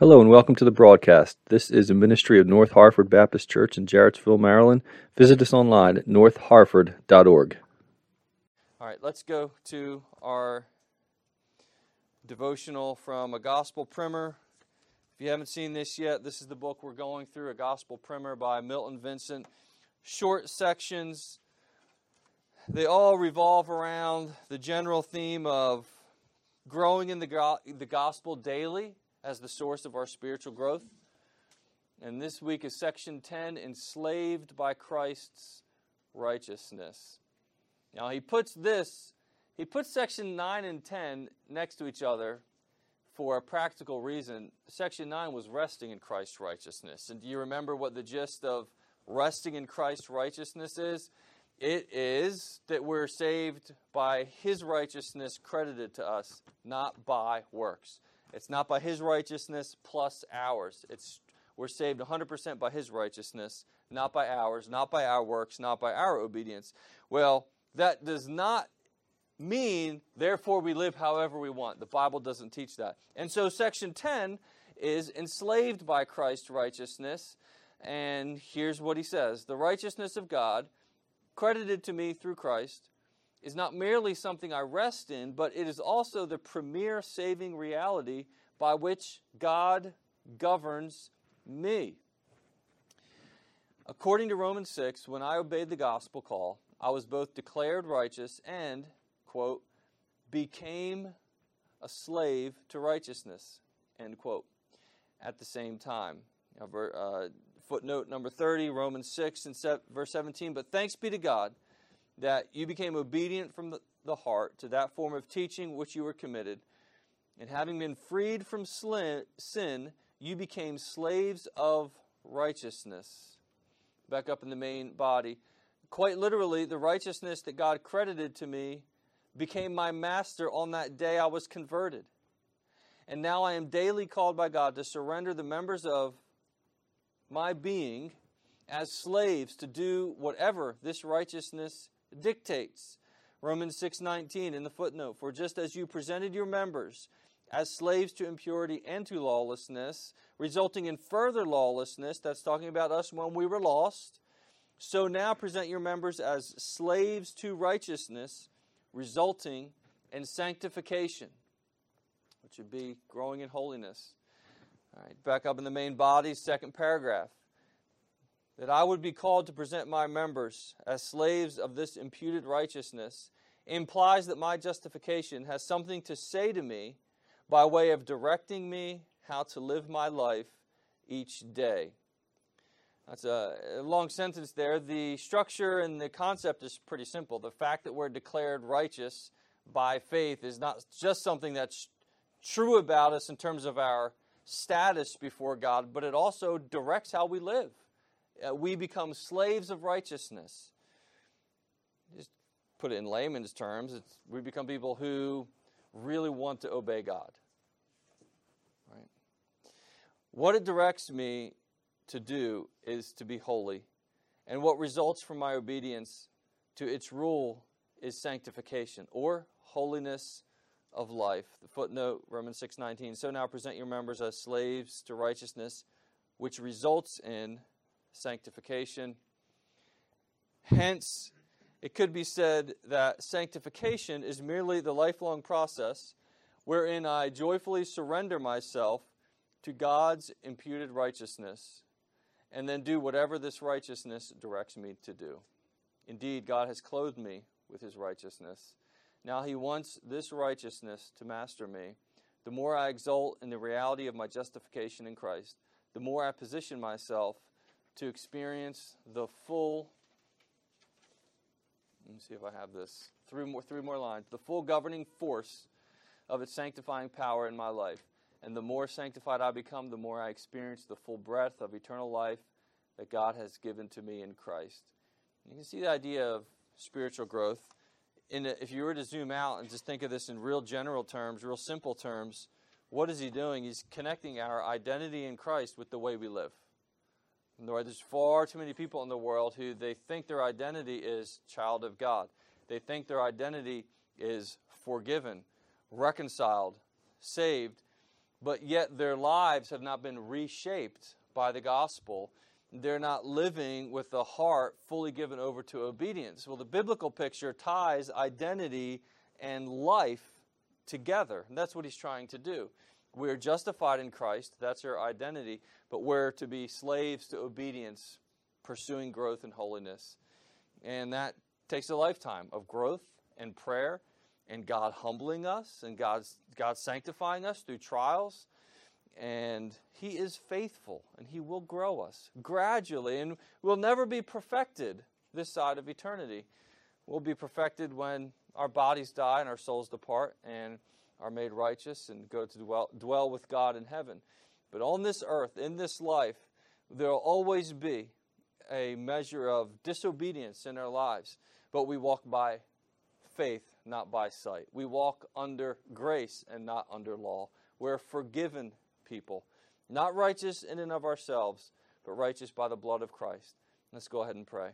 Hello and welcome to the broadcast. This is a ministry of North Harford Baptist Church in Jarrettsville, Maryland. Visit us online at northharford.org. All right, let's go to our devotional from a gospel primer. If you haven't seen this yet, this is the book we're going through, a gospel primer by Milton Vincent. Short sections. They all revolve around the general theme of growing in the, go- the gospel daily as the source of our spiritual growth. And this week is section 10 Enslaved by Christ's Righteousness. Now, he puts this, he puts section 9 and 10 next to each other for a practical reason. Section 9 was resting in Christ's righteousness. And do you remember what the gist of resting in Christ's righteousness is? It is that we're saved by his righteousness credited to us, not by works. It's not by his righteousness plus ours. It's we're saved 100% by his righteousness, not by ours, not by our works, not by our obedience. Well, that does not mean therefore we live however we want. The Bible doesn't teach that. And so section 10 is enslaved by Christ's righteousness. And here's what he says The righteousness of God, credited to me through Christ, is not merely something I rest in, but it is also the premier saving reality by which God governs me. According to Romans 6, when I obeyed the gospel call, I was both declared righteous and, quote, became a slave to righteousness, end quote, at the same time. Uh, footnote number 30, Romans 6 and se- verse 17. But thanks be to God that you became obedient from the, heart to that form of teaching which you were committed. And having been freed from sin, you became slaves of righteousness. Back up in the main body. Quite literally, the righteousness that God credited to me became my master on that day I was converted. And now I am daily called by God to surrender the members of my being as slaves to do whatever this righteousness dictates. Romans 6:19 in the footnote, for just as you presented your members as slaves to impurity and to lawlessness, resulting in further lawlessness, that's talking about us when we were lost, so now present your members as slaves to righteousness, resulting in sanctification, which would be growing in holiness. All right, back up in the main body, second paragraph that I would be called to present my members as slaves of this imputed righteousness implies that my justification has something to say to me by way of directing me how to live my life each day. That's a long sentence there. The structure and the concept is pretty simple. The fact that we're declared righteous by faith is not just something that's true about us in terms of our status before God, but it also directs how we live uh, we become slaves of righteousness. Just put it in layman's terms, we become people who really want to obey God. Right? What it directs me to do is to be holy, and what results from my obedience to its rule is sanctification or holiness of life. The footnote Romans 6:19 So now present your members as slaves to righteousness which results in sanctification. Hence, it could be said that sanctification is merely the lifelong process wherein I joyfully surrender myself to God's imputed righteousness and then do whatever this righteousness directs me to do. Indeed, God has clothed me with his righteousness. Now he wants this righteousness to master me. The more I exult in the reality of my justification in Christ, the more I position myself to experience the full let me see if I have this. Three more, three more lines. The full governing force of its sanctifying power in my life. And the more sanctified I become, the more I experience the full breadth of eternal life that God has given to me in Christ. You can see the idea of spiritual growth. In if you were to zoom out and just think of this in real general terms, real simple terms, what is he doing? He's connecting our identity in Christ with the way we live. There's far too many people in the world who they think their identity is child of God. They think their identity is forgiven, reconciled, saved, but yet their lives have not been reshaped by the gospel. They're not living with the heart fully given over to obedience. Well, the biblical picture ties identity and life together. And that's what he's trying to do. We're justified in Christ, that's our identity, but we're to be slaves to obedience, pursuing growth and holiness. And that takes a lifetime of growth and prayer and God humbling us and God's God sanctifying us through trials. And He is faithful and He will grow us gradually and we'll never be perfected this side of eternity. We'll be perfected when our bodies die and our souls depart and are made righteous and go to dwell, dwell with God in heaven. But on this earth, in this life, there will always be a measure of disobedience in our lives, but we walk by faith, not by sight. We walk under grace and not under law. We're forgiven people, not righteous in and of ourselves, but righteous by the blood of Christ. Let's go ahead and pray.